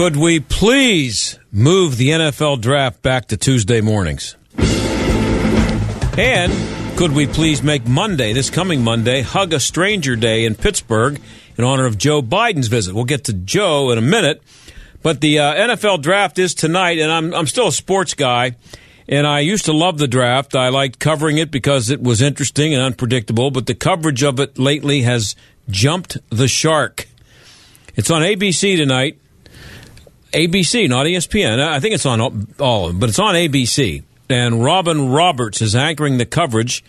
Could we please move the NFL draft back to Tuesday mornings? And could we please make Monday, this coming Monday, Hug a Stranger Day in Pittsburgh in honor of Joe Biden's visit? We'll get to Joe in a minute. But the uh, NFL draft is tonight, and I'm, I'm still a sports guy. And I used to love the draft. I liked covering it because it was interesting and unpredictable, but the coverage of it lately has jumped the shark. It's on ABC tonight. ABC, not ESPN. I think it's on all of them, but it's on ABC. And Robin Roberts is anchoring the coverage.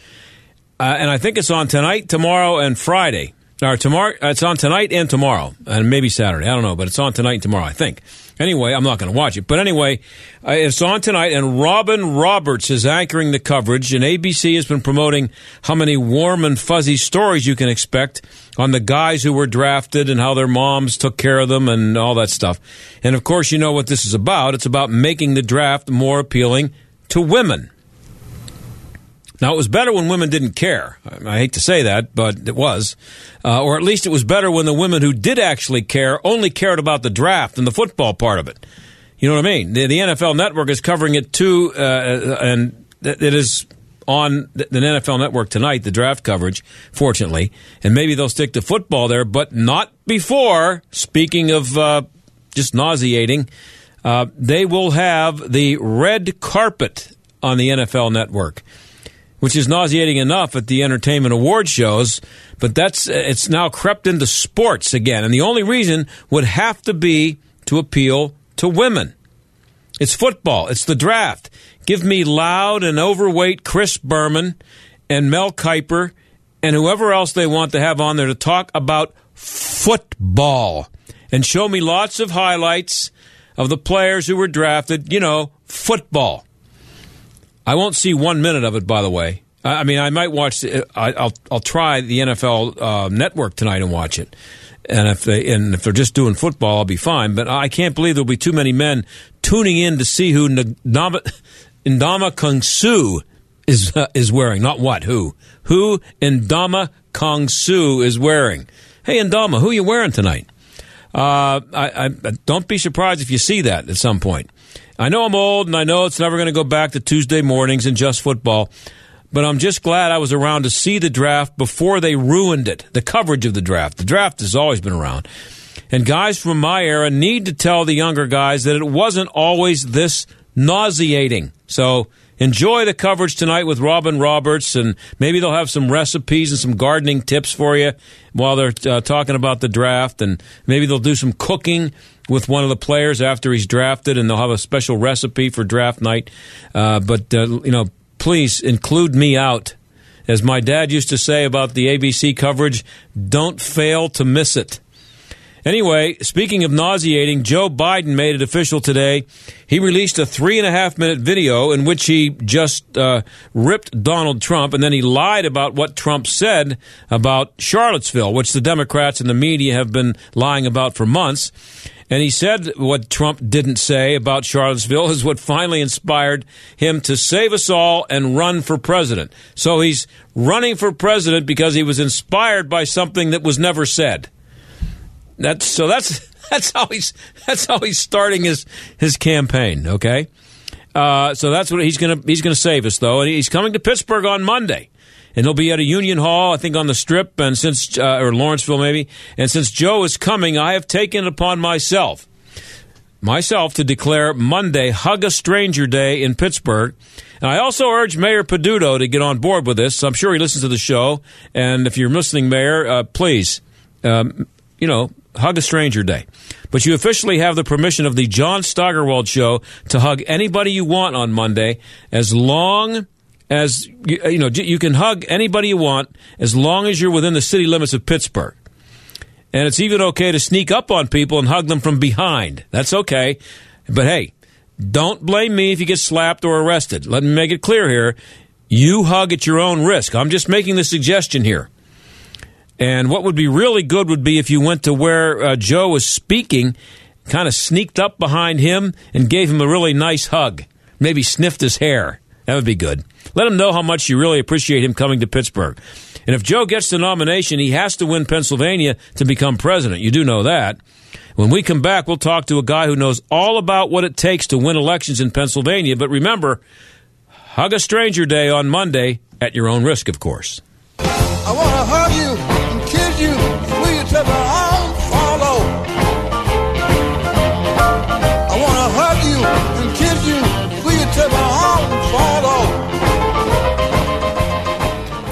Uh, and I think it's on tonight, tomorrow, and Friday. Or tomorrow, it's on tonight and tomorrow, and maybe Saturday. I don't know, but it's on tonight and tomorrow, I think. Anyway, I'm not going to watch it. But anyway, uh, it's on tonight, and Robin Roberts is anchoring the coverage, and ABC has been promoting how many warm and fuzzy stories you can expect on the guys who were drafted and how their moms took care of them and all that stuff. And of course, you know what this is about. It's about making the draft more appealing to women. Now, it was better when women didn't care. I hate to say that, but it was. Uh, or at least it was better when the women who did actually care only cared about the draft and the football part of it. You know what I mean? The, the NFL network is covering it too, uh, and it is on the NFL network tonight, the draft coverage, fortunately. And maybe they'll stick to football there, but not before, speaking of uh, just nauseating, uh, they will have the red carpet on the NFL network which is nauseating enough at the entertainment award shows, but that's it's now crept into sports again. And the only reason would have to be to appeal to women. It's football, it's the draft. Give me loud and overweight Chris Berman and Mel Kiper and whoever else they want to have on there to talk about football and show me lots of highlights of the players who were drafted, you know, football. I won't see one minute of it, by the way. I mean, I might watch. I, will I'll try the NFL uh, Network tonight and watch it. And if they and if they're just doing football, I'll be fine. But I can't believe there'll be too many men tuning in to see who Ndama, Ndamukong Suh is uh, is wearing. Not what who who Ndama Kung Su is wearing. Hey Ndama, who are you wearing tonight? Uh, I, I, don't be surprised if you see that at some point. I know I'm old and I know it's never going to go back to Tuesday mornings and just football, but I'm just glad I was around to see the draft before they ruined it, the coverage of the draft. The draft has always been around. And guys from my era need to tell the younger guys that it wasn't always this nauseating. So enjoy the coverage tonight with Robin Roberts, and maybe they'll have some recipes and some gardening tips for you while they're uh, talking about the draft, and maybe they'll do some cooking with one of the players after he's drafted, and they'll have a special recipe for draft night. Uh, but uh, you know, please include me out. As my dad used to say about the ABC coverage, don't fail to miss it. Anyway, speaking of nauseating, Joe Biden made it official today. He released a three and a half minute video in which he just uh, ripped Donald Trump, and then he lied about what Trump said about Charlottesville, which the Democrats and the media have been lying about for months. And he said what Trump didn't say about Charlottesville is what finally inspired him to save us all and run for president. So he's running for president because he was inspired by something that was never said. That's so that's that's how he's that's how he's starting his his campaign. Okay, uh, so that's what he's gonna he's gonna save us though, and he's coming to Pittsburgh on Monday and he'll be at a Union Hall, I think, on the Strip, and since uh, or Lawrenceville maybe. And since Joe is coming, I have taken it upon myself, myself, to declare Monday Hug a Stranger Day in Pittsburgh. And I also urge Mayor Peduto to get on board with this. I'm sure he listens to the show, and if you're listening, Mayor, uh, please, um, you know, hug a stranger day. But you officially have the permission of the John Steigerwald Show to hug anybody you want on Monday, as long as you know you can hug anybody you want as long as you're within the city limits of Pittsburgh. And it's even okay to sneak up on people and hug them from behind. That's okay. But hey, don't blame me if you get slapped or arrested. Let me make it clear here. You hug at your own risk. I'm just making the suggestion here. And what would be really good would be if you went to where uh, Joe was speaking, kind of sneaked up behind him and gave him a really nice hug. Maybe sniffed his hair. That would be good. Let him know how much you really appreciate him coming to Pittsburgh. And if Joe gets the nomination, he has to win Pennsylvania to become president. You do know that. When we come back, we'll talk to a guy who knows all about what it takes to win elections in Pennsylvania. But remember, hug a stranger day on Monday at your own risk, of course. I want to hug you and kiss you, squeeze till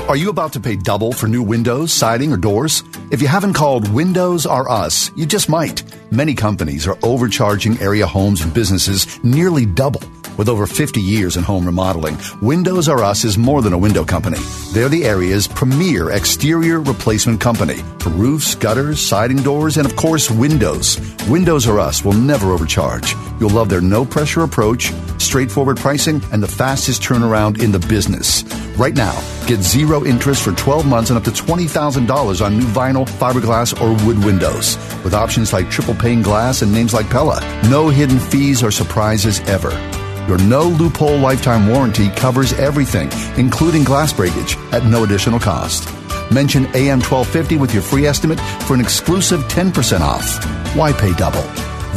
Are you about to pay double for new windows, siding, or doors? If you haven't called Windows R Us, you just might. Many companies are overcharging area homes and businesses nearly double. With over 50 years in home remodeling, Windows R Us is more than a window company. They're the area's premier exterior replacement company for roofs, gutters, siding doors, and of course, windows. Windows R Us will never overcharge. You'll love their no pressure approach, straightforward pricing, and the fastest turnaround in the business. Right now, get zero interest for 12 months and up to $20,000 on new vinyl, fiberglass, or wood windows. With options like triple pane glass and names like Pella. No hidden fees or surprises ever. Your no loophole lifetime warranty covers everything, including glass breakage, at no additional cost. Mention AM 1250 with your free estimate for an exclusive 10% off. Why pay double?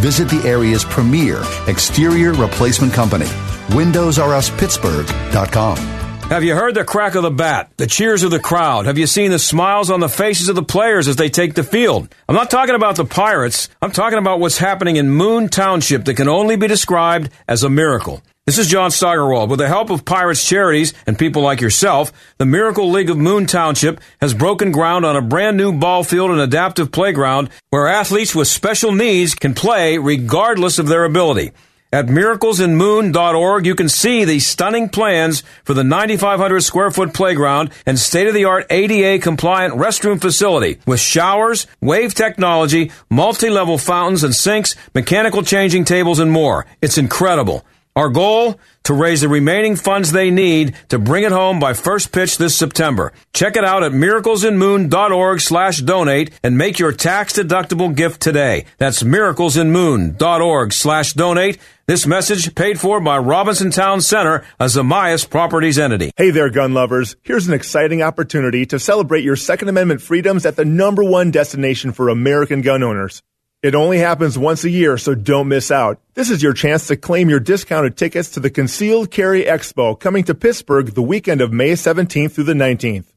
Visit the area's premier exterior replacement company, WindowsRUsPittsburgh.com. Have you heard the crack of the bat, the cheers of the crowd? Have you seen the smiles on the faces of the players as they take the field? I'm not talking about the Pirates. I'm talking about what's happening in Moon Township that can only be described as a miracle. This is John Steigerwald. With the help of Pirates charities and people like yourself, the Miracle League of Moon Township has broken ground on a brand new ball field and adaptive playground where athletes with special needs can play regardless of their ability. At miraclesinmoon.org, you can see the stunning plans for the 9,500 square foot playground and state of the art ADA compliant restroom facility with showers, wave technology, multi level fountains and sinks, mechanical changing tables, and more. It's incredible. Our goal? To raise the remaining funds they need to bring it home by first pitch this September. Check it out at miraclesinmoon.org slash donate and make your tax deductible gift today. That's miraclesinmoon.org slash donate. This message paid for by Robinson Town Center, a Zamias Properties entity. Hey there, gun lovers. Here's an exciting opportunity to celebrate your Second Amendment freedoms at the number one destination for American gun owners. It only happens once a year, so don't miss out. This is your chance to claim your discounted tickets to the Concealed Carry Expo coming to Pittsburgh the weekend of May 17th through the 19th.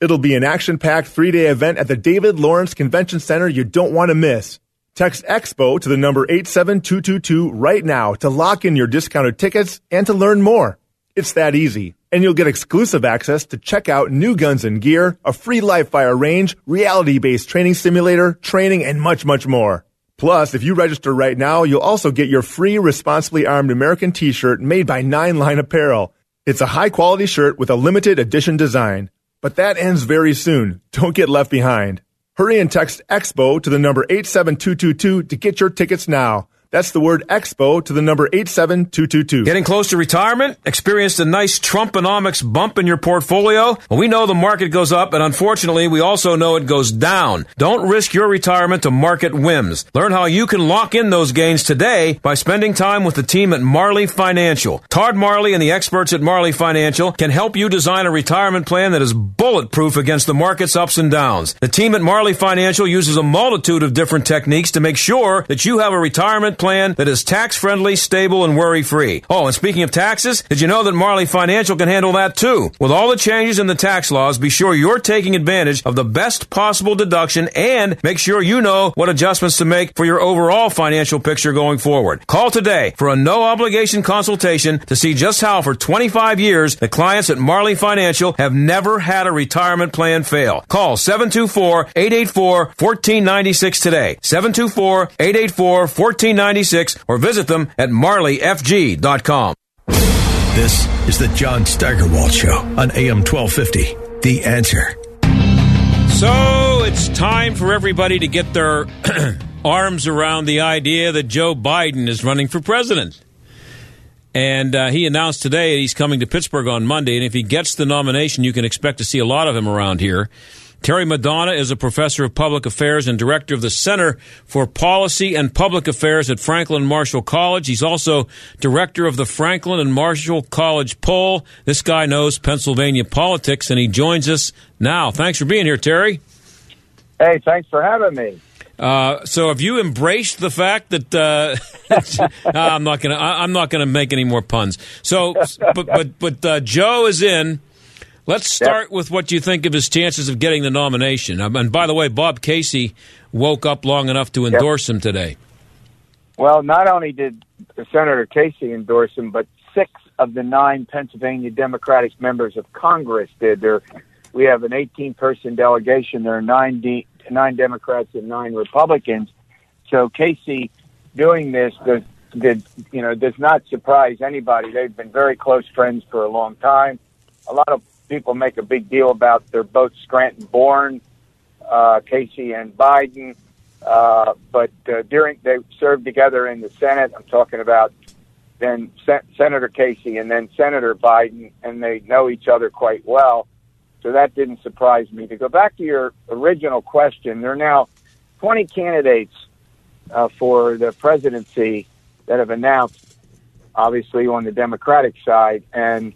It'll be an action packed three day event at the David Lawrence Convention Center you don't want to miss. Text EXPO to the number 87222 right now to lock in your discounted tickets and to learn more. It's that easy. And you'll get exclusive access to check out new guns and gear, a free live fire range, reality based training simulator, training, and much, much more. Plus, if you register right now, you'll also get your free Responsibly Armed American t-shirt made by Nine Line Apparel. It's a high quality shirt with a limited edition design. But that ends very soon. Don't get left behind. Hurry and text EXPO to the number 87222 to get your tickets now. That's the word expo to the number 87222. Getting close to retirement? Experienced a nice Trumponomics bump in your portfolio? Well, we know the market goes up, and unfortunately, we also know it goes down. Don't risk your retirement to market whims. Learn how you can lock in those gains today by spending time with the team at Marley Financial. Todd Marley and the experts at Marley Financial can help you design a retirement plan that is bulletproof against the market's ups and downs. The team at Marley Financial uses a multitude of different techniques to make sure that you have a retirement plan that is tax friendly, stable, and worry free. Oh, and speaking of taxes, did you know that Marley Financial can handle that too? With all the changes in the tax laws, be sure you're taking advantage of the best possible deduction and make sure you know what adjustments to make for your overall financial picture going forward. Call today for a no obligation consultation to see just how for 25 years the clients at Marley Financial have never had a retirement plan fail. Call 724-884-1496 today. 724-884-1496 or visit them at marleyfg.com. This is the John Steigerwald Show on AM 1250. The answer. So it's time for everybody to get their arms around the idea that Joe Biden is running for president. And uh, he announced today he's coming to Pittsburgh on Monday. And if he gets the nomination, you can expect to see a lot of him around here. Terry Madonna is a professor of public affairs and director of the Center for Politics and Public Affairs at Franklin Marshall College. He's also director of the Franklin and Marshall College poll. This guy knows Pennsylvania politics, and he joins us now. Thanks for being here, Terry. Hey, thanks for having me. Uh, so have you embraced the fact that uh, I'm not going to I'm not going to make any more puns. So, but but but uh, Joe is in. Let's start with what you think of his chances of getting the nomination. Um, and by the way, Bob Casey woke up long enough to endorse yep. him today. Well, not only did Senator Casey endorse him, but six of the nine Pennsylvania Democratic members of Congress did. There, we have an 18-person delegation. There are nine de- nine Democrats and nine Republicans. So Casey doing this does did you know does not surprise anybody. They've been very close friends for a long time. A lot of people make a big deal about they're both Scranton born, uh, Casey and Biden. Uh, but uh, during they served together in the Senate. I'm talking about then Sen- Senator Casey and then Senator Biden, and they know each other quite well. So that didn't surprise me. To go back to your original question, there are now 20 candidates uh, for the presidency that have announced, obviously on the Democratic side, and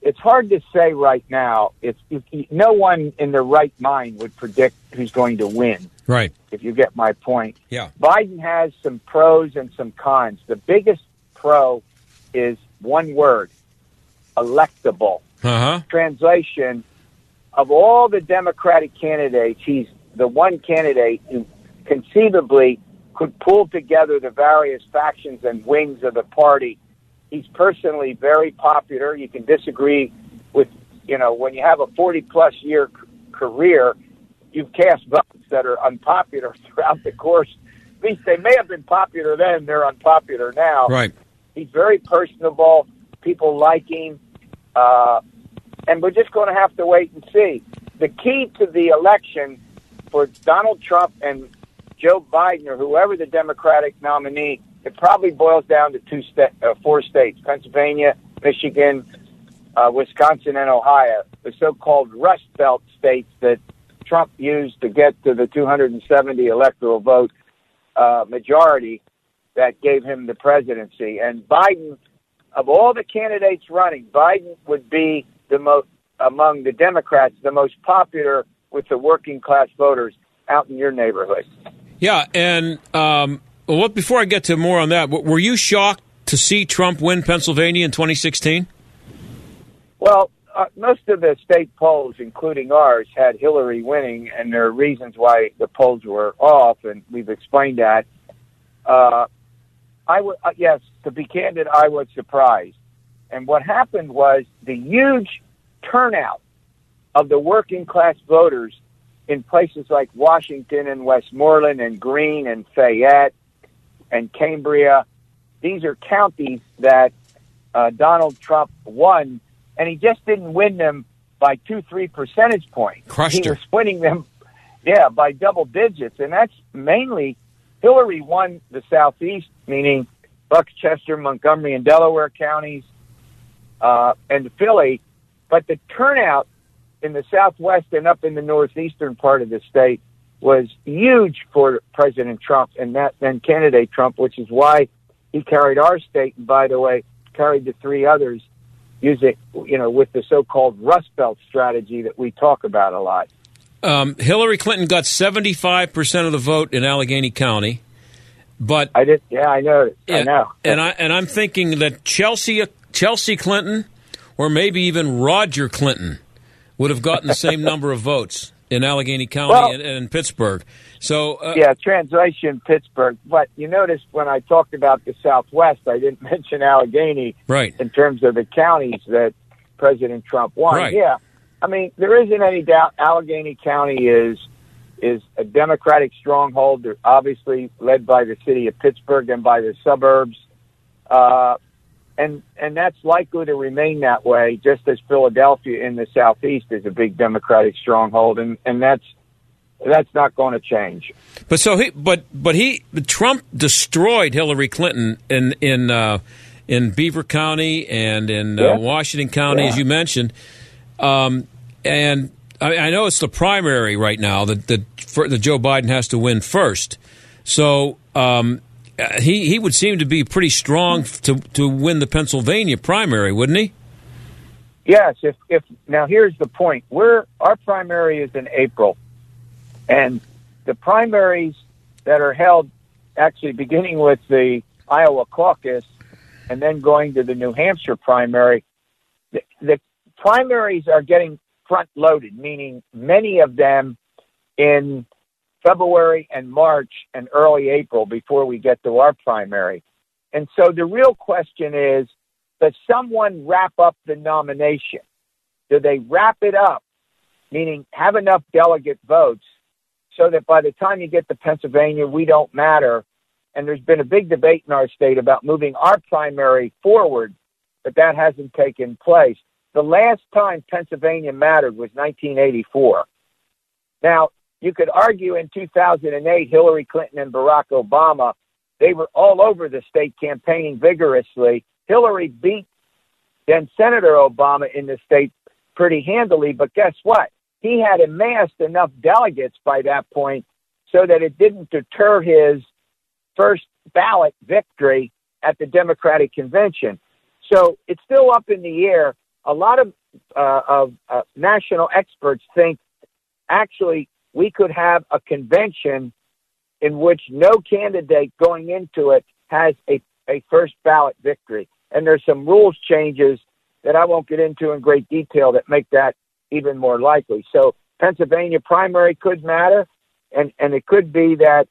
it's hard to say right now. It's no one in their right mind would predict who's going to win. Right. If you get my point. Yeah. Biden has some pros and some cons. The biggest pro is one word: electable. Uh-huh. Translation: Of all the Democratic candidates, he's the one candidate who conceivably could pull together the various factions and wings of the party He's personally very popular. You can disagree with, you know, when you have a 40 plus year c- career, you've cast votes that are unpopular throughout the course. At least they may have been popular then, they're unpopular now. Right. He's very personable. People like him. Uh, and we're just going to have to wait and see. The key to the election for Donald Trump and Joe Biden or whoever the Democratic nominee it probably boils down to two uh, four states: Pennsylvania, Michigan, uh, Wisconsin, and Ohio. The so-called Rust Belt states that Trump used to get to the 270 electoral vote uh, majority that gave him the presidency. And Biden, of all the candidates running, Biden would be the most among the Democrats the most popular with the working class voters out in your neighborhood. Yeah, and um, well, before I get to more on that, were you shocked to see Trump win Pennsylvania in 2016? Well, uh, most of the state polls, including ours, had Hillary winning, and there are reasons why the polls were off, and we've explained that. Uh, I w- uh, yes, to be candid, I was surprised. And what happened was the huge turnout of the working class voters in places like Washington and Westmoreland and Greene and Fayette and Cambria. These are counties that uh, Donald Trump won, and he just didn't win them by two, three percentage points. Crushed he her. was winning them, yeah, by double digits, and that's mainly Hillary won the Southeast, meaning Bucks, Chester, Montgomery, and Delaware counties, uh, and Philly. But the turnout in the Southwest and up in the northeastern part of the state was huge for President Trump and that then candidate Trump, which is why he carried our state and by the way carried the three others using you know with the so-called Rust Belt strategy that we talk about a lot. Um, Hillary Clinton got seventy five percent of the vote in Allegheny County, but I did. Yeah, I know. Yeah, I know. And I and I'm thinking that Chelsea Chelsea Clinton or maybe even Roger Clinton would have gotten the same number of votes in Allegheny County Well- and, and Pittsburgh. So uh, yeah, translation Pittsburgh. But you notice when I talked about the Southwest, I didn't mention Allegheny right, in terms of the counties that President Trump won. Right. Yeah, I mean there isn't any doubt Allegheny County is is a Democratic stronghold. They're obviously led by the city of Pittsburgh and by the suburbs, uh, and and that's likely to remain that way. Just as Philadelphia in the southeast is a big Democratic stronghold, and and that's that's not going to change. But so he, but but he, Trump destroyed Hillary Clinton in in uh, in Beaver County and in Yeah. uh, Washington County, Yeah. as you mentioned. Um, and I, I know it's the primary right now that that, for, that Joe Biden has to win first. So um, uh, he he would seem to be pretty strong to to win the Pennsylvania primary, wouldn't he? Yes, if if now here's the point. We're our primary is in April, and the primaries that are held actually beginning with the Iowa caucus and then going to the New Hampshire primary. The, the primaries are getting front loaded, meaning many of them in February and March and early April before we get to our primary. And so the real question is does someone wrap up the nomination? Do they wrap it up, meaning have enough delegate votes so that by the time you get to Pennsylvania, we don't matter? And there's been a big debate in our state about moving our primary forward, but that hasn't taken place. The last time Pennsylvania mattered was 1984. Now, you could argue in 2008, Hillary Clinton and Barack Obama, they were all over the state campaigning vigorously. Hillary beat then Senator Obama in the state pretty handily, but guess what? He had amassed enough delegates by that point so that it didn't deter his first ballot victory at the Democratic convention. So it's still up in the air. A lot of, uh, of uh, national experts think actually we could have a convention in which no candidate going into it has a, a first ballot victory. And there's some rules changes that I won't get into in great detail that make that even more likely. So Pennsylvania primary could matter, and, and it could be that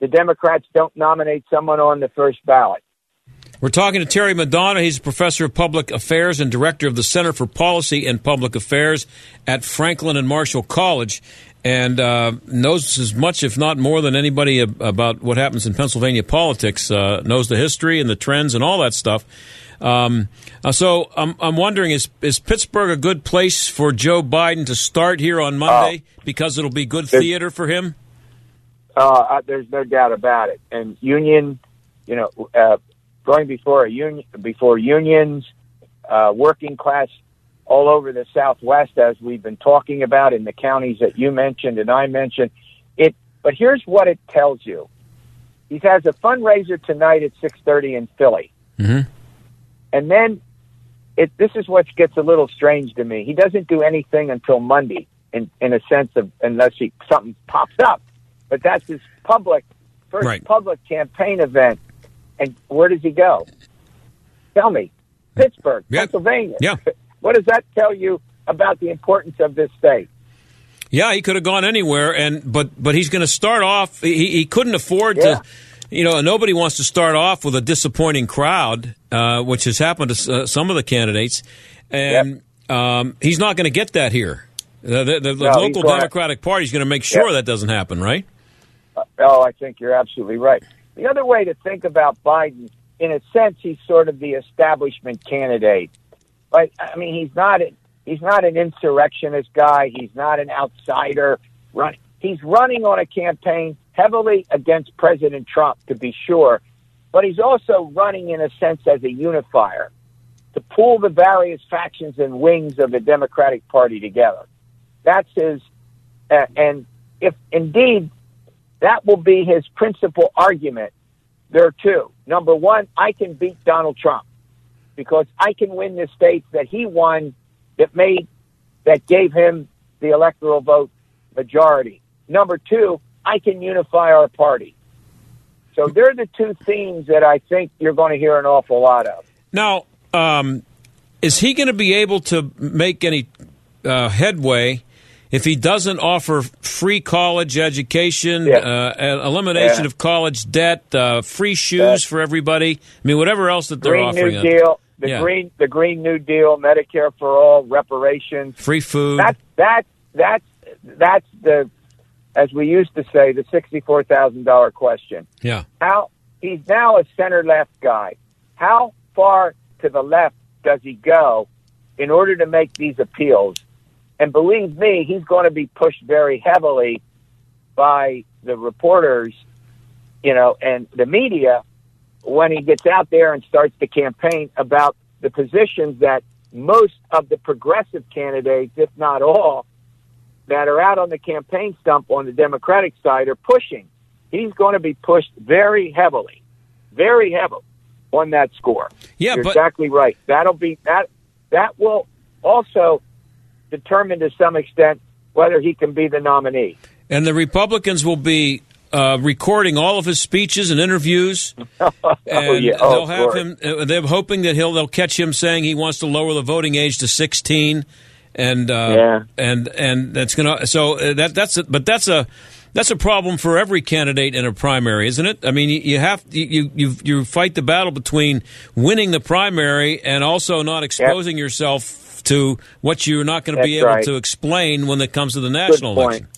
the Democrats don't nominate someone on the first ballot. We're talking to Terry Madonna. He's a professor of public affairs and director of the Center for Politics and Public Affairs at Franklin and Marshall College and uh, knows as much, if not more, than anybody about what happens in Pennsylvania politics. Uh, knows the history and the trends and all that stuff. Um, uh, so I'm, I'm wondering is is Pittsburgh a good place for Joe Biden to start here on Monday oh. because it'll be good theater for him? Uh, there's no doubt about it. And union, you know, uh, going before a union before unions, uh, working class all over the Southwest, as we've been talking about in the counties that you mentioned and I mentioned. It, but here's what it tells you: he has a fundraiser tonight at six thirty in Philly, mm-hmm. and then it. This is what gets a little strange to me. He doesn't do anything until Monday, in in a sense of unless he something pops up. But that's his public first right. public campaign event. And where does he go? Tell me. Pittsburgh, yep. Pennsylvania. Yeah. What does that tell you about the importance of this state? Yeah, he could have gone anywhere, and but but he's going to start off. He, he couldn't afford yeah. to. You know, nobody wants to start off with a disappointing crowd, uh, which has happened to uh, some of the candidates, and yep. um, he's not going to get that here. The, the, the no, local Democratic Party is going to make sure yep. that doesn't happen, right? Uh, oh, I think you're absolutely right. The other way to think about Biden, in a sense, he's sort of the establishment candidate I mean, he's not he's not an insurrectionist guy. He's not an outsider. Run. He's running on a campaign heavily against President Trump, to be sure, but he's also running in a sense as a unifier to pull the various factions and wings of the Democratic Party together. That's his, uh, and if indeed that will be his principal argument, there are two. Number one, I can beat Donald Trump because I can win the states that he won that made that gave him the electoral vote majority. Number two, I can unify our party. So they're the two themes that I think you're going to hear an awful lot of. Now, um, is he going to be able to make any uh, headway if he doesn't offer free college education, yeah. uh, elimination yeah. of college debt, uh, free shoes for everybody? I mean, whatever else that they're Green offering. New Deal the yeah. green the Green New Deal, Medicare for all, reparations, free food. That's that that's that's the as we used to say the sixty four thousand dollar question. Yeah. How he's now a center left guy. How far to the left does he go in order to make these appeals? And believe me, he's going to be pushed very heavily by the reporters, you know, and the media when he gets out there and starts to campaign about the positions that most of the progressive candidates, if not all, that are out on the campaign stump on the Democratic side are pushing. He's going to be pushed very heavily, very heavily on that score. Yeah, You're but- exactly right. That'll be that. That will also determine to some extent whether he can be the nominee. And the Republicans will be uh, recording all of his speeches and interviews, oh, and yeah. oh, they'll have Lord. him. Uh, they're hoping that he'll they'll catch him saying he wants to lower the voting age to 16, and uh, Yeah. and and that's gonna. So uh, that that's a, but that's a. That's a problem for every candidate in a primary, isn't it? I mean, you, have you, you you fight the battle between winning the primary and also not exposing yourself to what you're not going to be able right. to explain when it comes to the national election.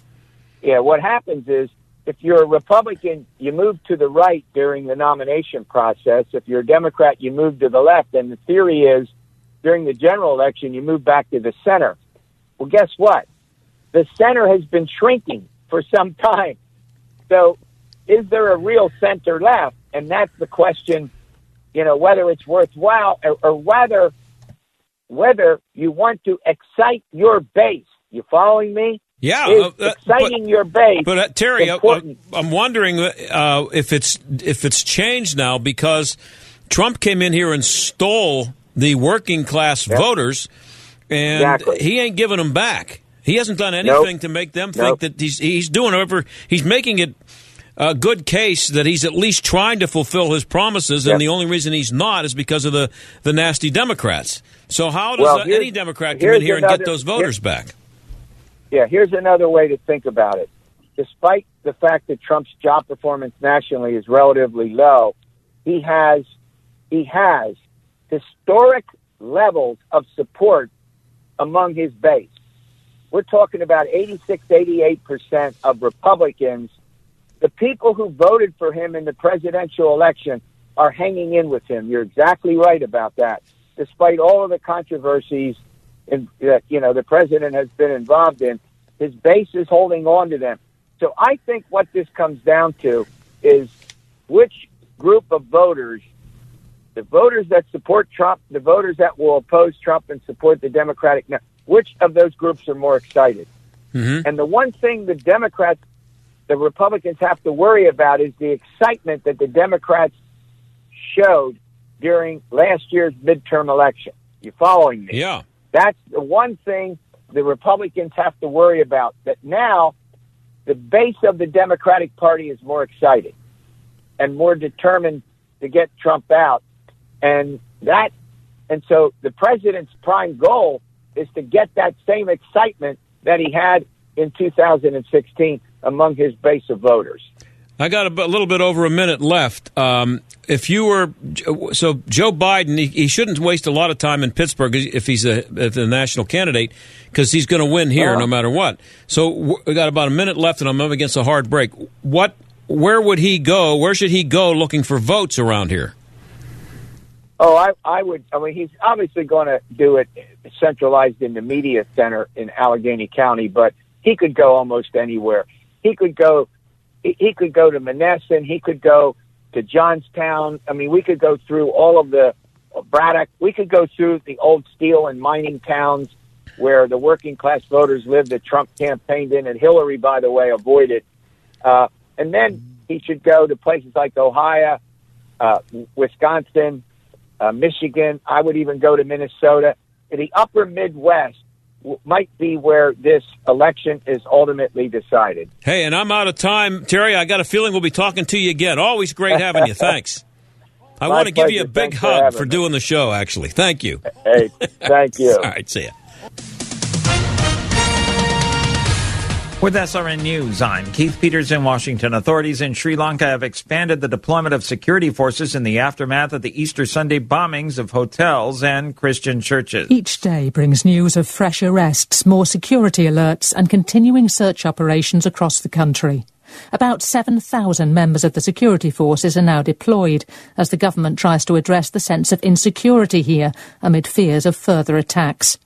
Yeah, what happens is if you're a Republican, you move to the right during the nomination process. If you're a Democrat, you move to the left. And the theory is during the general election, you move back to the center. Well, guess what? The center has been shrinking for some time. So is there a real center left? And that's the question, you know, whether it's worthwhile or, or whether whether you want to excite your base. You following me? Yeah, Is uh, uh, exciting your base. But uh, Terry, I, important? I'm wondering uh, if it's if it's changed now because Trump came in here and stole the working class voters, and Exactly. he ain't giving them back. He hasn't done anything Nope. to make them Nope. think that he's he's doing whatever he's making it. A good case that he's at least trying to fulfill his promises, and Yep. the only reason he's not is because of the, the nasty Democrats. So how does Well, uh, any Democrat come in here and get those voters back? Yeah, here's another way to think about it. Despite the fact that Trump's job performance nationally is relatively low, he has he has historic levels of support among his base. We're talking about 86, 88% of Republicans. The people who voted for him in the presidential election are hanging in with him. You're exactly right about that. Despite all of the controversies in, that uh, you know the president has been involved in, his base is holding on to them. So I think what this comes down to is which group of voters, the voters that support Trump, the voters that will oppose Trump and support the Democratic, now, which of those groups are more excited? Mm-hmm. And the one thing the Democrats, the Republicans have to worry about is the excitement that the Democrats showed during last year's midterm election. You following me? Yeah. That's the one thing the Republicans have to worry about. That now the base of the Democratic Party is more excited and more determined to get Trump out. And that, and so the president's prime goal is to get that same excitement that he had in 2016 among his base of voters. I got a, little bit over a minute left. Um, if you were so Joe Biden, he, he shouldn't waste a lot of time in Pittsburgh if he's a, if the national candidate because he's going to win here Uh-huh. no matter what. So we got about a minute left, and I'm up against a hard break. What? Where would he go? Where should he go looking for votes around here? Oh, I, I would. I mean, he's obviously going to do it centralized in the media center in Allegheny County, but he could go almost anywhere. He could go. He, could go to Monessen. He could go to Johnstown. I mean, we could go through all of the Braddock. We could go through the old steel and mining towns where the working class voters lived that Trump campaigned in, and Hillary, by the way, avoided. Uh, and then he should go to places like Ohio, uh, Wisconsin, uh, Michigan. I would even go to Minnesota. to The upper Midwest might be where this election is ultimately decided. Hey, and I'm out of time, Terry. I got a feeling we'll be talking to you again. Always great having you. Thanks. I My want to give you a big Thanks hug for me. doing the show. Actually, thank you. Hey, thank you. All right, see ya. With SRN News, I'm Keith Peters in Washington. Authorities in Sri Lanka have expanded the deployment of security forces in the aftermath of the Easter Sunday bombings of hotels and Christian churches. Each day brings news of fresh arrests, more security alerts, and continuing search operations across the country. About 7,000 members of the security forces are now deployed as the government tries to address the sense of insecurity here amid fears of further attacks.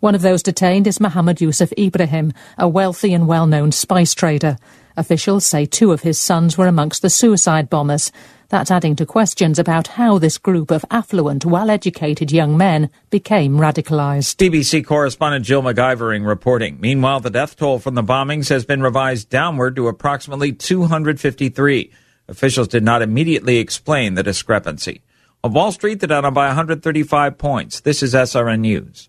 One of those detained is Mohammed Yusuf Ibrahim, a wealthy and well-known spice trader. Officials say two of his sons were amongst the suicide bombers. That's adding to questions about how this group of affluent, well-educated young men became radicalized. BBC correspondent Jill McGivering reporting. Meanwhile, the death toll from the bombings has been revised downward to approximately 253. Officials did not immediately explain the discrepancy. On Wall Street, the Dow by 135 points. This is SRN News.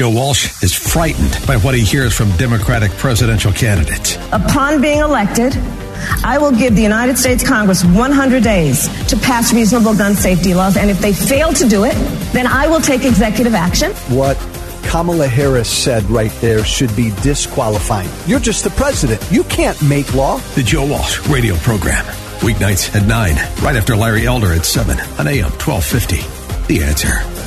Joe Walsh is frightened by what he hears from Democratic presidential candidates. Upon being elected, I will give the United States Congress 100 days to pass reasonable gun safety laws, and if they fail to do it, then I will take executive action. What Kamala Harris said right there should be disqualifying. You're just the president. You can't make law. The Joe Walsh radio program. Weeknights at 9, right after Larry Elder at 7 on AM 1250. The answer.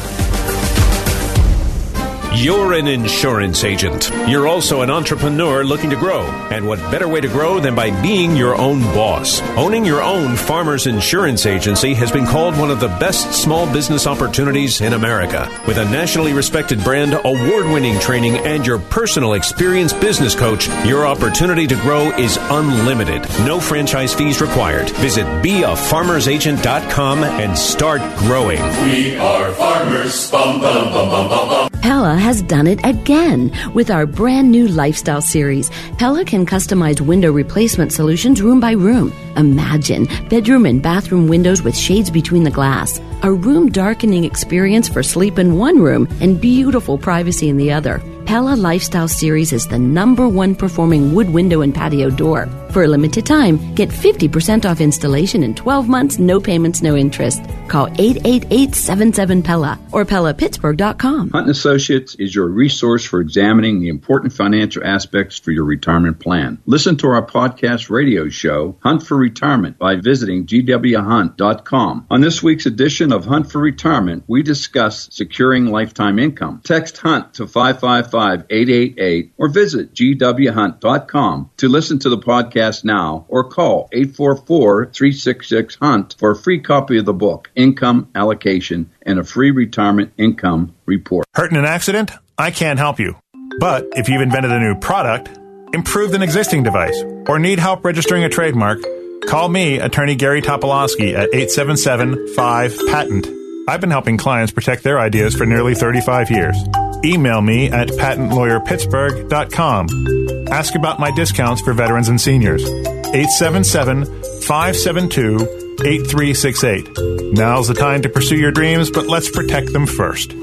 You're an insurance agent. You're also an entrepreneur looking to grow. And what better way to grow than by being your own boss? Owning your own farmer's insurance agency has been called one of the best small business opportunities in America. With a nationally respected brand, award winning training, and your personal experienced business coach, your opportunity to grow is unlimited. No franchise fees required. Visit beafarmersagent.com and start growing. We are farmers. Bum, bum, bum, bum, bum, bum. Pella has done it again with our brand new lifestyle series. Pella can customize window replacement solutions room by room. Imagine bedroom and bathroom windows with shades between the glass, a room darkening experience for sleep in one room, and beautiful privacy in the other. Pella Lifestyle Series is the number one performing wood window and patio door. For a limited time, get 50% off installation in 12 months, no payments, no interest. Call 888-77-PELLA or PellaPittsburgh.com. Hunt Associates is your resource for examining the important financial aspects for your retirement plan. Listen to our podcast radio show, Hunt for Retirement, by visiting gwhunt.com. On this week's edition of Hunt for Retirement, we discuss securing lifetime income. Text HUNT to 555-888 or visit gwhunt.com to listen to the podcast now or call 844-366-HUNT for a free copy of the book, Income Allocation, and a free retirement income report. Hurt in an accident? I can't help you. But if you've invented a new product, improved an existing device, or need help registering a trademark, call me, attorney Gary Topolosky, at 877-5-PATENT. I've been helping clients protect their ideas for nearly 35 years. Email me at patentlawyerpittsburgh.com. Ask about my discounts for veterans and seniors. 877-572-8368. Now's the time to pursue your dreams, but let's protect them first.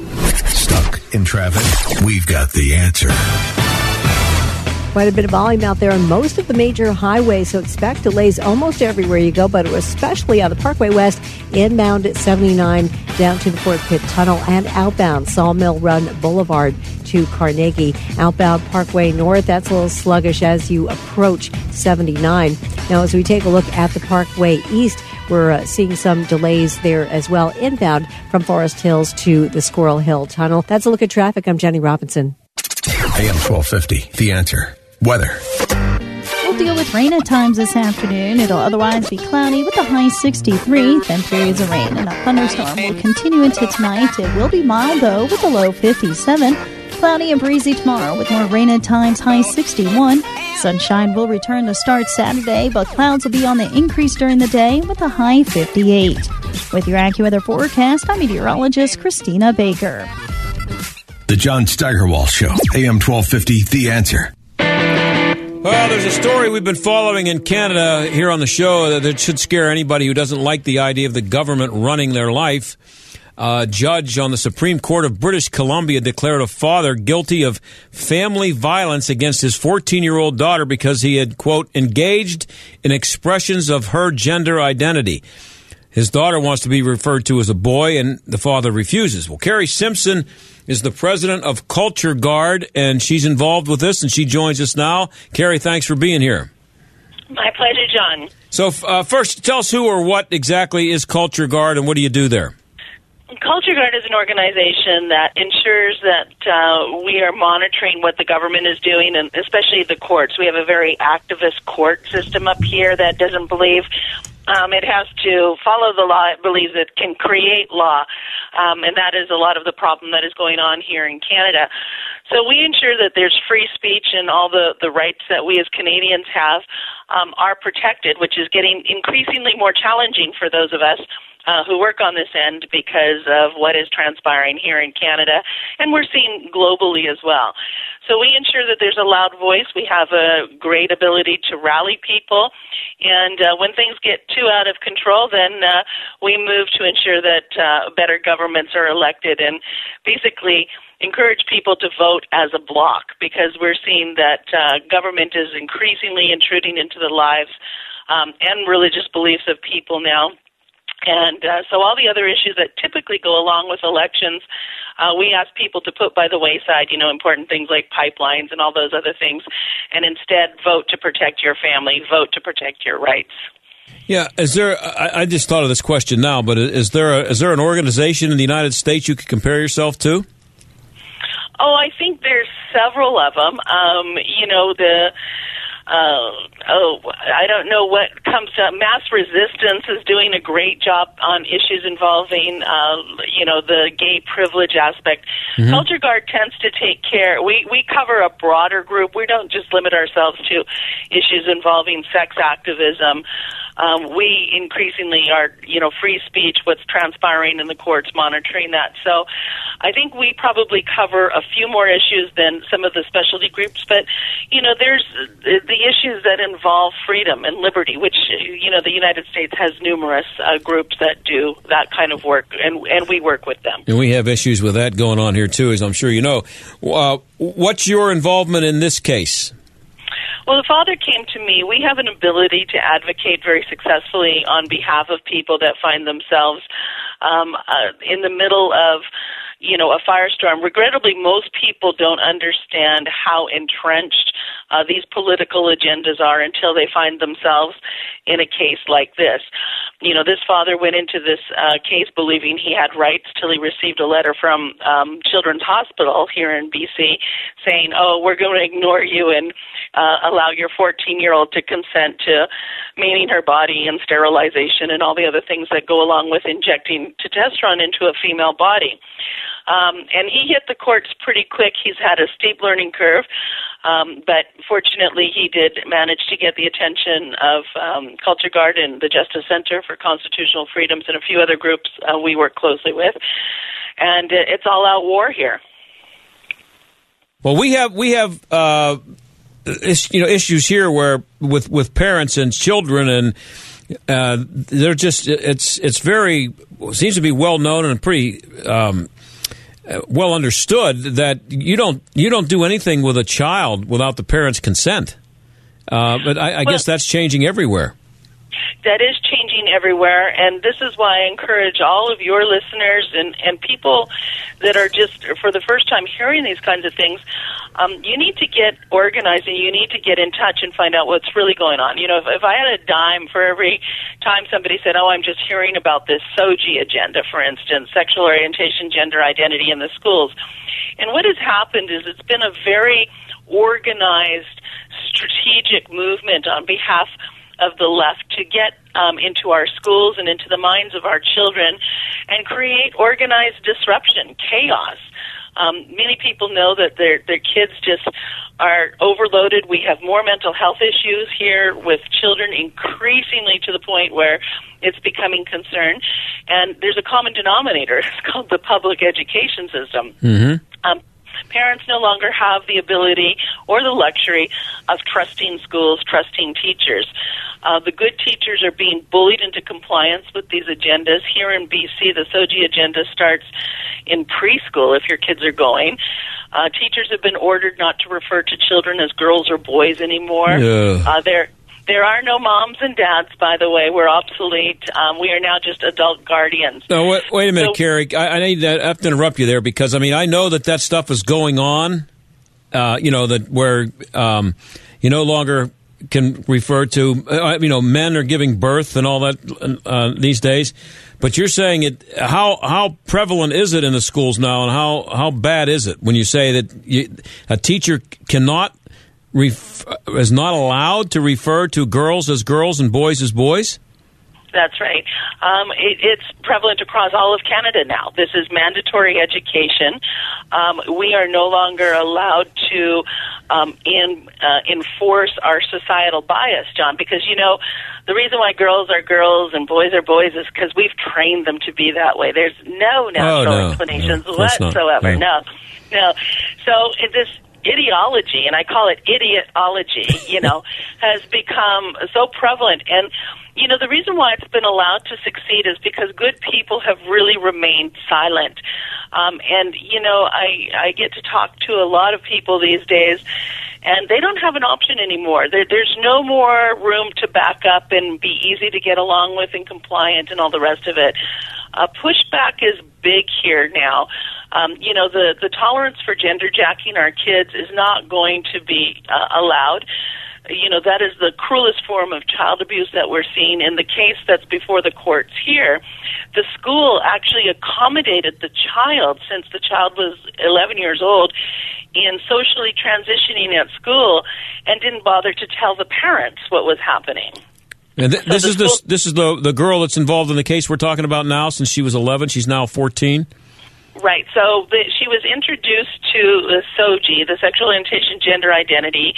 Stuck in traffic? We've got the answer. Quite a bit of volume out there on most of the major highways, so expect delays almost everywhere you go, but especially on the Parkway West, inbound at 79 down to the Fort Pitt Tunnel and outbound Sawmill Run Boulevard to Carnegie. Outbound Parkway North, that's a little sluggish as you approach 79. Now, as we take a look at the Parkway East, we're uh, seeing some delays there as well, inbound from Forest Hills to the Squirrel Hill Tunnel. That's a look at traffic. I'm Jenny Robinson. AM 1250, The Answer. Weather. We'll deal with rain at times this afternoon. It'll otherwise be cloudy with a high 63, then periods of rain and a thunderstorm will continue into tonight. It will be mild though with a low 57. Cloudy and breezy tomorrow with more rain at times, high 61. Sunshine will return to start Saturday, but clouds will be on the increase during the day with a high 58. With your AccuWeather forecast, I'm meteorologist Christina Baker. The John Steigerwald Show, AM 1250, The Answer. Well, there's a story we've been following in Canada here on the show that should scare anybody who doesn't like the idea of the government running their life. A judge on the Supreme Court of British Columbia declared a father guilty of family violence against his 14 year old daughter because he had, quote, engaged in expressions of her gender identity. His daughter wants to be referred to as a boy, and the father refuses. Well, Kari Simpson is the president of Culture Guard, and she's involved with this, and she joins us now. Kari, thanks for being here. My pleasure, John. So, uh, first, tell us who or what exactly is Culture Guard, and what do you do there? Culture Guard is an organization that ensures that uh, we are monitoring what the government is doing, and especially the courts. We have a very activist court system up here that doesn't believe um, it has to follow the law. It believes it can create law, um, and that is a lot of the problem that is going on here in Canada. So we ensure that there's free speech and all the, the rights that we as Canadians have um, are protected, which is getting increasingly more challenging for those of us uh, who work on this end because of what is transpiring here in Canada, and we're seeing globally as well. So we ensure that there's a loud voice. We have a great ability to rally people, and uh, when things get too out of control, then uh, we move to ensure that uh, better governments are elected and basically encourage people to vote as a block because we're seeing that uh, government is increasingly intruding into the lives um, and religious beliefs of people now and uh, so all the other issues that typically go along with elections, uh, we ask people to put by the wayside, you know, important things like pipelines and all those other things, and instead vote to protect your family, vote to protect your rights. Yeah, is there? I, I just thought of this question now, but is there a, is there an organization in the United States you could compare yourself to? Oh, I think there's several of them. Um, you know, the uh, oh, I don't know what comes up. MassResistance is doing a great job on issues involving, uh, you know, the gay privilege aspect. Mm-hmm. Culture Guard tends to take care. We we cover a broader group. We don't just limit ourselves to issues involving sex activism um, we increasingly are, you know, free speech, what's transpiring in the courts, monitoring that. So I think we probably cover a few more issues than some of the specialty groups, but, you know, there's the issues that involve freedom and liberty, which, you know, the United States has numerous uh, groups that do that kind of work, and, and we work with them. And we have issues with that going on here, too, as I'm sure you know. Uh, what's your involvement in this case? Well, the father came to me. We have an ability to advocate very successfully on behalf of people that find themselves um, uh, in the middle of you know, a firestorm. Regrettably, most people don't understand how entrenched uh, these political agendas are until they find themselves in a case like this. You know, this father went into this uh, case believing he had rights till he received a letter from um, Children's Hospital here in BC saying, "Oh, we're going to ignore you and uh, allow your 14-year-old to consent to maiming her body and sterilization and all the other things that go along with injecting testosterone into a female body." Um, and he hit the courts pretty quick. He's had a steep learning curve, um, but fortunately, he did manage to get the attention of um, Culture Guard and the Justice Center for Constitutional Freedoms and a few other groups uh, we work closely with. And it's all out war here. Well, we have we have uh, you know issues here where with with parents and children and. Uh, they're just it's it's very seems to be well known and pretty um, well understood that you don't you don't do anything with a child without the parents' consent. Uh, but I, I well, guess that's changing everywhere. That is changing everywhere, and this is why I encourage all of your listeners and, and people that are just for the first time hearing these kinds of things. Um, you need to get organized and you need to get in touch and find out what's really going on. You know, if, if I had a dime for every time somebody said, "Oh, I'm just hearing about this SOGI agenda," for instance, sexual orientation, gender identity in the schools, and what has happened is it's been a very organized, strategic movement on behalf of the left to get um, into our schools and into the minds of our children and create organized disruption, chaos. Um, many people know that their their kids just are overloaded. We have more mental health issues here with children, increasingly to the point where it's becoming concern. And there's a common denominator. It's called the public education system. Mm-hmm. Um, parents no longer have the ability or the luxury of trusting schools, trusting teachers. Uh, the good teachers are being bullied into compliance with these agendas. Here in BC, the SOGI agenda starts in preschool if your kids are going. Uh, teachers have been ordered not to refer to children as girls or boys anymore. Yeah. Uh, they're There are no moms and dads, by the way. We're obsolete. Um, we are now just adult guardians. No, wait, wait a minute, So- Kari. I, I need to I have to interrupt you there because I mean I know that that stuff is going on. Uh, you know that where um, you no longer can refer to uh, you know men are giving birth and all that uh, these days. But you're saying it. How how prevalent is it in the schools now, and how how bad is it when you say that you, a teacher cannot ref, is not allowed to refer to girls as girls and boys as boys? That's right. Um, it, it's prevalent across all of Canada now. This is mandatory education. Um, we are no longer allowed to um, in, uh, enforce our societal bias, John, because you know the reason why girls are girls and boys are boys is because we've trained them to be that way. There's no natural no. explanations No, of course not. whatsoever. No. No, no. So it, this ideology, and I call it idiotology, you know, has become so prevalent. And, you know, the reason why it's been allowed to succeed is because good people have really remained silent. Um, and, you know, I, I get to talk to a lot of people these days, and they don't have an option anymore. There, there's no more room to back up and be easy to get along with and compliant and all the rest of it. Uh, pushback is big here now. Um, you know, the, the tolerance for gender jacking our kids is not going to be uh, allowed. You know, that is the cruelest form of child abuse that we're seeing. In the case that's before the courts here, the school actually accommodated the child since the child was 11 years old in socially transitioning at school and didn't bother to tell the parents what was happening. And th- this is the this is the the girl that's involved in the case we're talking about now. Since she was 11, she's now 14. Right. So the, she was introduced to the SOGI, the sexual orientation gender identity,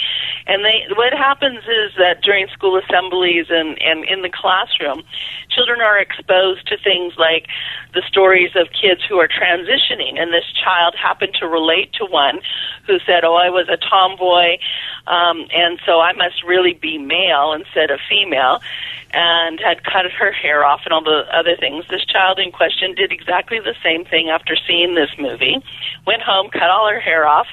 and they what happens is that during school assemblies and and in the classroom, children are exposed to things like the stories of kids who are transitioning, and this child happened to relate to one who said, "Oh, I was a tomboy, um, and so I must really be male instead of female." And had cut her hair off and all the other things. This child in question did exactly the same thing after seeing this movie. Went home, cut all her hair off,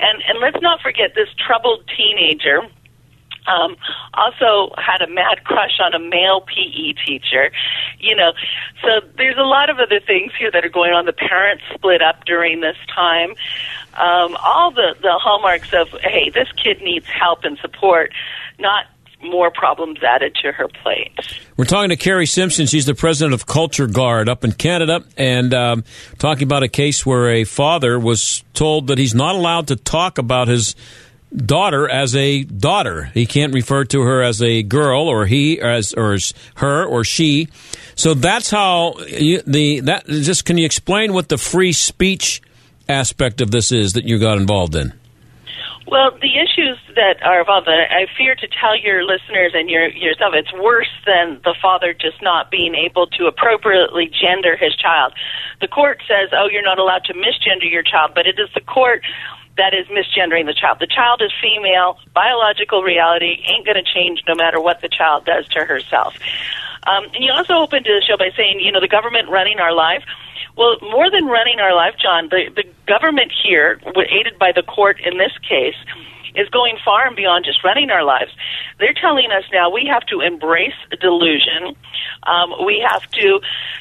and and let's not forget this troubled teenager. Um, also had a mad crush on a male PE teacher, you know. So there's a lot of other things here that are going on. The parents split up during this time. Um, all the the hallmarks of hey, this kid needs help and support, not more problems added to her plate. We're talking to Kari Simpson. She's the president of Culture Guard up in Canada, and um, talking about a case where a father was told that he's not allowed to talk about his daughter as a daughter. He can't refer to her as a girl, or he, or as or as her, or she. So that's how you, the that. Just can you explain what the free speech aspect of this is that you got involved in? Well, the issues that are involved, I fear to tell your listeners and your, yourself, it's worse than the father just not being able to appropriately gender his child. The court says, oh, you're not allowed to misgender your child, but it is the court that is misgendering the child. The child is female. Biological reality ain't going to change no matter what the child does to herself. Um, and you also opened the show by saying, you know, the government running our life. Well, more than running our life, John, the, the government here, aided by the court in this case, is going far and beyond just running our lives. They're telling us now we have to embrace delusion. Um, we have to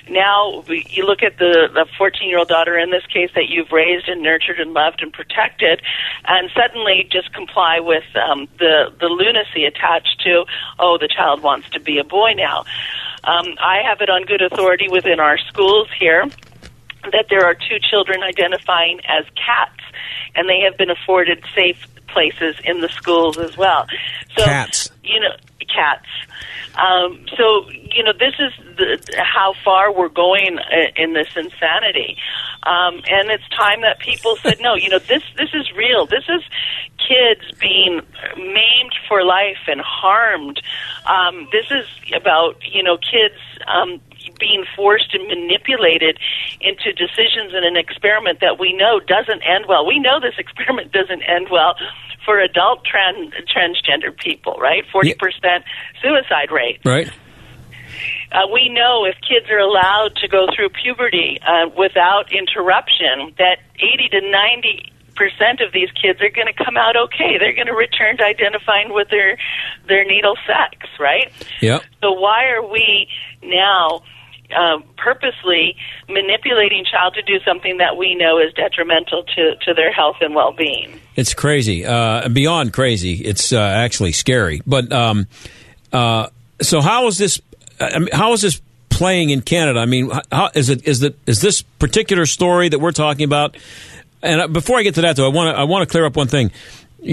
now. We, you look at the 14 year old daughter in this case that you've raised and nurtured and loved and protected, and suddenly just comply with um, the the lunacy attached to oh the child wants to be a boy now. Um, I have it on good authority within our schools here that there are two children identifying as cats, and they have been afforded safe places in the schools as well. So, Cats. you know, cats. Um, so, you know, this is the, how far we're going in this insanity. Um, and it's time that people said, no, you know, this, this is real. This is kids being maimed for life and harmed. Um, this is about, you know, kids, um, being forced and manipulated into decisions in an experiment that we know doesn't end well. We know this experiment doesn't end well for adult trans- transgender people, right? 40% suicide rate. Right. Uh, we know if kids are allowed to go through puberty uh, without interruption, that 80 to 90 percent of these kids are going to come out okay. They're going to return to identifying with their their natal sex, right? Yep. So why are we now uh, purposely manipulating child to do something that we know is detrimental to, to their health and well being? It's crazy, uh, beyond crazy. It's uh, actually scary. But um, uh, so, how is this? I mean, how is this playing in Canada? I mean, how is it? Is that is this particular story that we're talking about? And uh, before I get to that, though, I want to I want to clear up one thing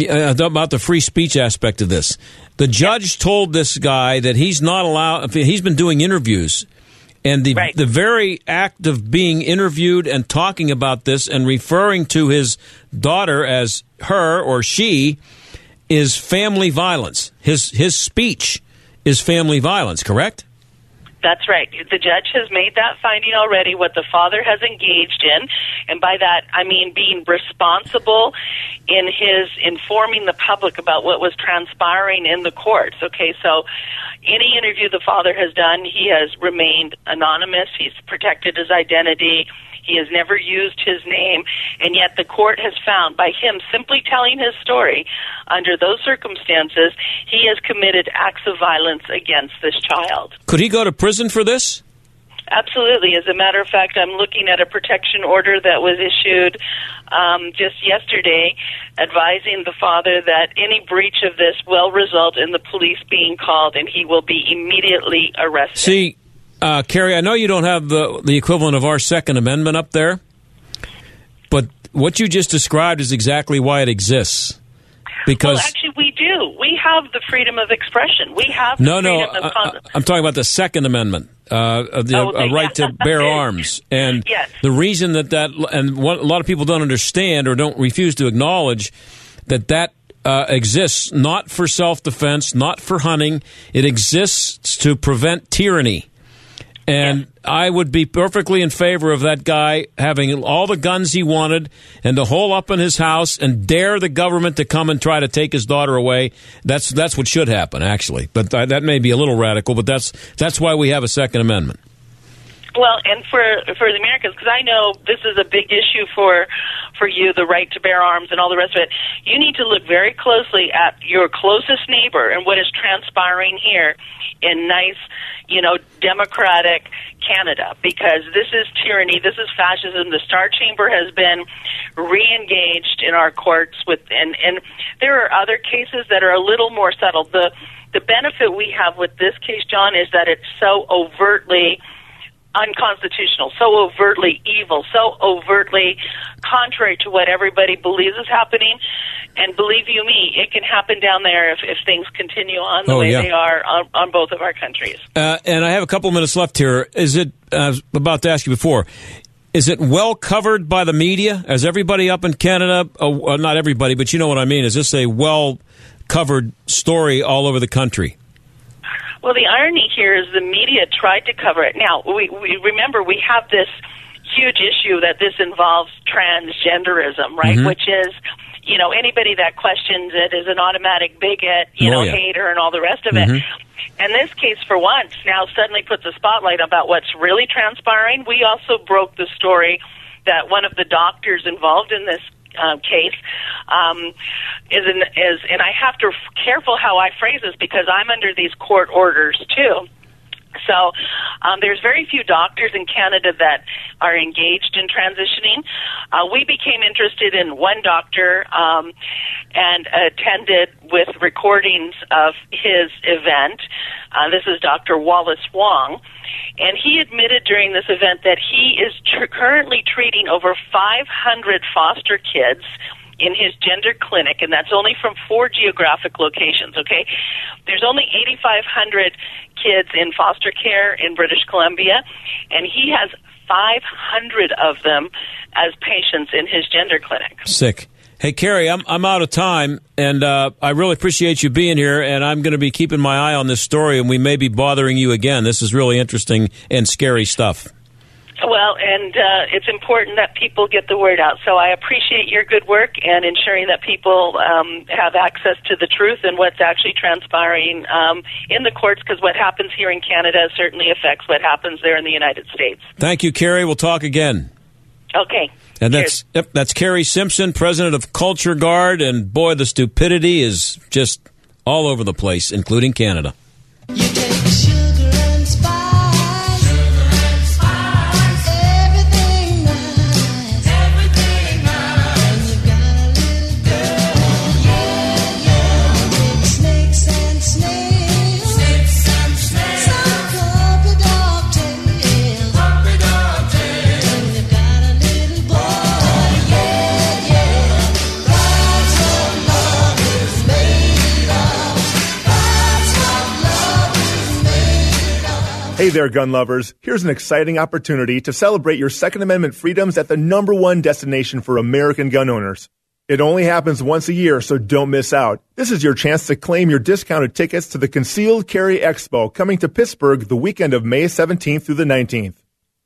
uh, about the free speech aspect of this. The judge told this guy that he's not allowed. He's been doing interviews, and the the very act of being interviewed and talking about this and referring to his daughter as her or she is family violence. His his speech is family violence. Correct? That's right. The judge has made that finding already, what the father has engaged in. And by that, I mean being responsible in his informing the public about what was transpiring in the courts. Okay, so any interview the father has done, he has remained anonymous. He's protected his identity. He has never used his name, and yet the court has found by him simply telling his story under those circumstances, he has committed acts of violence against this child. Could he go to prison for this? Absolutely. As a matter of fact, I'm looking at a protection order that was issued um, just yesterday advising the father that any breach of this will result in the police being called and he will be immediately arrested. See, uh, Kari, I know you don't have the the equivalent of our Second Amendment up there, but what you just described is exactly why it exists. Because well, actually, we do. We have the freedom of expression. We have the no, no, I, am talking about the Second Amendment, uh, the Oh, the- right to bear arms, and Yes. the reason that that and what a lot of people don't understand or don't refuse to acknowledge that that uh, exists not for self defense, not for hunting. It exists to prevent tyranny. And I would be perfectly in favor of that guy having all the guns he wanted and to hole up in his house and dare the government to come and try to take his daughter away. That's that's what should happen, actually. But th- that may be a little radical, but that's that's why we have a Second Amendment. Well, and for for the Americans, because I know this is a big issue for for you, the right to bear arms and all the rest of it. You need to look very closely at your closest neighbor and what is transpiring here in nice, you know, democratic Canada, because this is tyranny, this is fascism. The Star Chamber has been re-engaged in our courts with, and and there are other cases that are a little more subtle. The the benefit we have with this case, John, is that it's so overtly unconstitutional, so overtly evil, so overtly contrary to what everybody believes is happening. And believe you me, it can happen down there if, if things continue on the Oh, way yeah. they are on, on both of our countries. Uh, and I have a couple minutes left here. Is it? I was about to ask you before. Is it well covered by the media? Is everybody up in Canada? Uh, not everybody, but you know what I mean. Is this a well covered story all over the country? Well, the irony here is the media tried to cover it. Now, we, we remember we have this huge issue that this involves transgenderism, right? Mhm. Which is, you know, anybody that questions it is an automatic bigot, you Oh, know, yeah. hater, and all the rest of Mhm. it. And this case, for once, now suddenly puts a spotlight about what's really transpiring. We also broke the story that one of the doctors involved in this uh, case um, is, an, is, and I have to careful how I phrase this because I'm under these court orders too. So um, there's very few doctors in Canada that are engaged in transitioning. Uh, we became interested in one doctor um, and attended with recordings of his event. Uh, this is Dr. Wallace Wong. And he admitted during this event that he is tr- currently treating over 500 foster kids in his gender clinic, and that's only from four geographic locations, okay? There's only 8,500 kids in foster care in British Columbia, and he has 500 of them as patients in his gender clinic. Sick. Hey, Kari, I'm I'm out of time, and uh, I really appreciate you being here. And I'm going to be keeping my eye on this story, and we may be bothering you again. This is really interesting and scary stuff. Well, and uh, it's important that people get the word out. So I appreciate your good work and ensuring that people um, have access to the truth and what's actually transpiring um, in the courts, because what happens here in Canada certainly affects what happens there in the United States. Thank you, Kari. We'll talk again. Okay. And that's yep, that's Kari Simpson, president of Culture Guard, and boy, the stupidity is just all over the place, including Canada. Hey there, gun lovers. Here's an exciting opportunity to celebrate your Second Amendment freedoms at the number one destination for American gun owners. It only happens once a year, so don't miss out. This is your chance to claim your discounted tickets to the Concealed Carry Expo coming to Pittsburgh the weekend of May 17th through the 19th.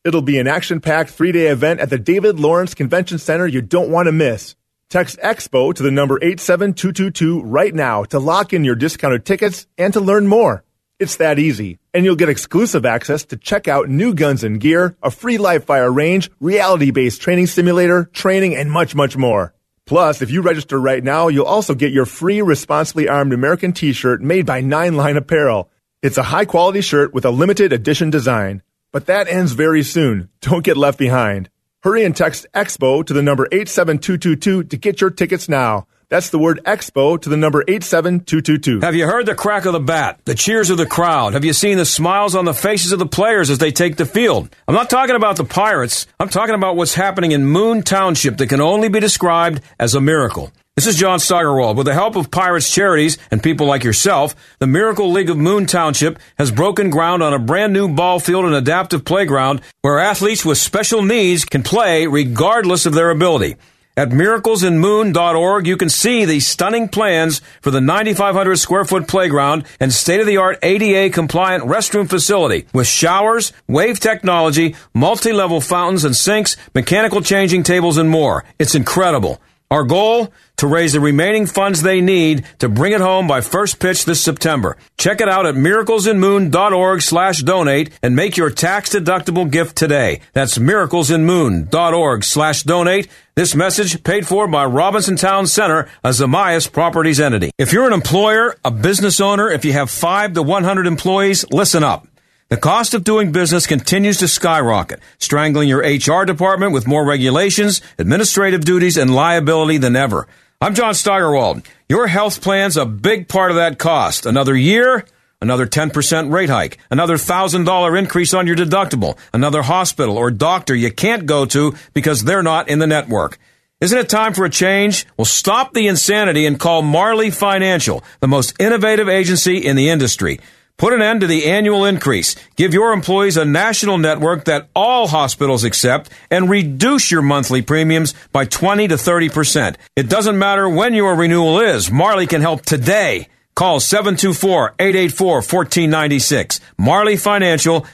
It'll be an action packed three day event at the David Lawrence Convention Center you don't want to miss. Text EXPO to the number 87222 right now to lock in your discounted tickets and to learn more. It's that easy. And you'll get exclusive access to check out new guns and gear, a free live fire range, reality based training simulator, training, and much, much more. Plus, if you register right now, you'll also get your free Responsibly Armed American t shirt made by Nine Line Apparel. It's a high quality shirt with a limited edition design. But that ends very soon. Don't get left behind. Hurry and text EXPO to the number 87222 to get your tickets now. That's the word expo to the number 87222. Have you heard the crack of the bat, the cheers of the crowd? Have you seen the smiles on the faces of the players as they take the field? I'm not talking about the Pirates. I'm talking about what's happening in Moon Township that can only be described as a miracle. This is John Steigerwald. With the help of Pirates Charities and people like yourself, the Miracle League of Moon Township has broken ground on a brand new ball field and adaptive playground where athletes with special needs can play regardless of their ability. At miraclesinmoon.org, you can see the stunning plans for the 9,500 square foot playground and state of the art ADA compliant restroom facility with showers, wave technology, multi level fountains and sinks, mechanical changing tables, and more. It's incredible. Our goal? To raise the remaining funds they need to bring it home by first pitch this September. Check it out at miraclesinmoon.org slash donate and make your tax deductible gift today. That's miraclesinmoon.org slash donate. This message paid for by Robinson Town Center, a Zamias Properties entity. If you're an employer, a business owner, if you have 5 to 100 employees, listen up. The cost of doing business continues to skyrocket, strangling your HR department with more regulations, administrative duties, and liability than ever. I'm John Steigerwald. Your health plan's a big part of that cost. Another year, another 10% rate hike, another $1,000 increase on your deductible, another hospital or doctor you can't go to because they're not in the network. Isn't it time for a change? Well, stop the insanity and call Marley Financial, the most innovative agency in the industry. Put an end to the annual increase. Give your employees a national network that all hospitals accept and reduce your monthly premiums by 20 to 30%. It doesn't matter when your renewal is. Marley can help today. Call 724-884-1496. Marley Financial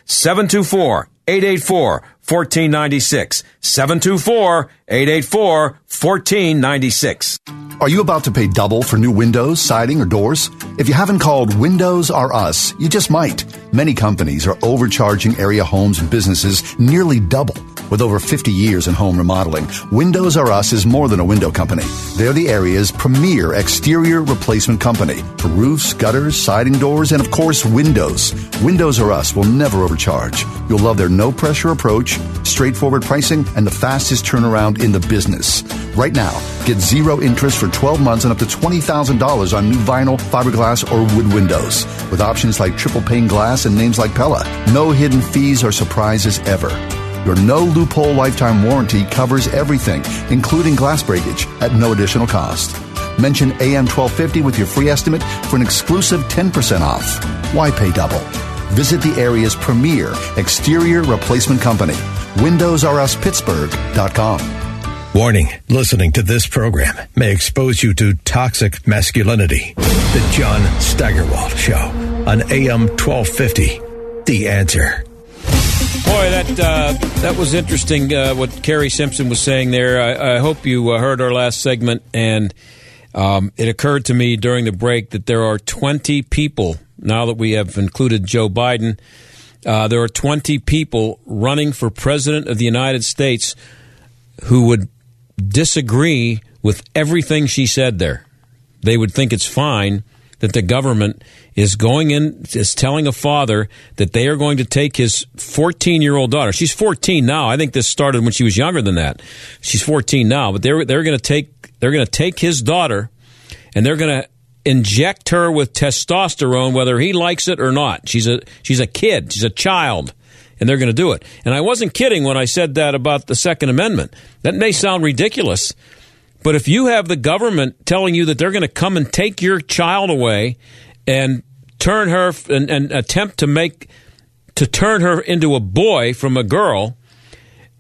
724-884-1496. 724-884-1496. Are you about to pay double for new windows, siding, or doors? If you haven't called Windows R Us, you just might. Many companies are overcharging area homes and businesses nearly double. With over 50 years in home remodeling, Windows R Us is more than a window company. They're the area's premier exterior replacement company for roofs, gutters, siding doors, and of course, windows. Windows R Us will never overcharge. You'll love their no pressure approach, straightforward pricing, and the fastest turnaround in the business. Right now, get zero interest for 12 months and up to $20,000 on new vinyl, fiberglass, or wood windows. With options like triple pane glass and names like Pella. No hidden fees or surprises ever. Your no loophole lifetime warranty covers everything, including glass breakage, at no additional cost. Mention AM 1250 with your free estimate for an exclusive 10% off. Why pay double? Visit the area's premier exterior replacement company, WindowsRUsPittsburgh.com. Warning listening to this program may expose you to toxic masculinity. The John Steigerwald Show on AM 1250. The answer. Boy, that uh, that was interesting. Uh, what Kari Simpson was saying there. I, I hope you uh, heard our last segment, and um, it occurred to me during the break that there are 20 people now that we have included Joe Biden. Uh, there are 20 people running for president of the United States who would disagree with everything she said there. They would think it's fine that the government is going in, is telling a father that they are going to take his 14 year old daughter. She's 14 now. I think this started when she was younger than that. She's 14 now, but they're, they're going to take, they're going to take his daughter and they're going to inject her with testosterone, whether he likes it or not. She's a, she's a kid. She's a child and they're going to do it. And I wasn't kidding when I said that about the Second Amendment. That may sound ridiculous, but if you have the government telling you that they're going to come and take your child away and turn her and, and attempt to make to turn her into a boy from a girl,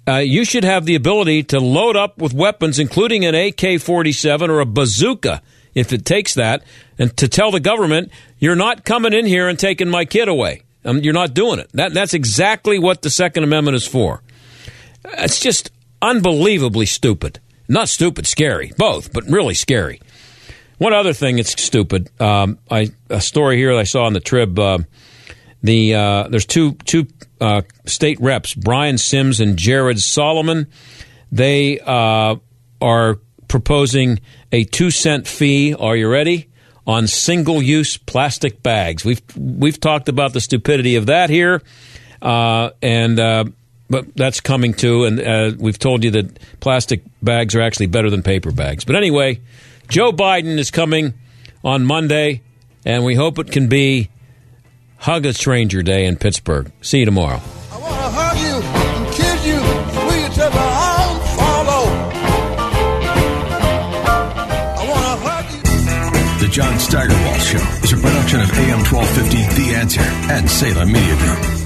uh, you should have the ability to load up with weapons, including an AK 47 or a bazooka, if it takes that, and to tell the government, you're not coming in here and taking my kid away. Um, you're not doing it. That, that's exactly what the Second Amendment is for. It's just unbelievably stupid. Not stupid, scary. Both, but really scary. One other thing that's stupid. Um, I, a story here that I saw on the Trib. Uh, the uh, there's two two uh, state reps, Brian Sims and Jared Solomon. They uh, are proposing a two cent fee. Are you ready? On single use plastic bags. We've we've talked about the stupidity of that here, uh, and uh, but that's coming too. And we've told you that plastic bags are actually better than paper bags. But anyway, Joe Biden is coming on Monday, and we hope it can be Hug a Stranger Day in Pittsburgh. See you tomorrow. I want to hug you and kiss you, squeeze you till my arms fall. I want to hug you. The John Steigerwald Show is a production of AM 1250 The Answer and Salem Media Group.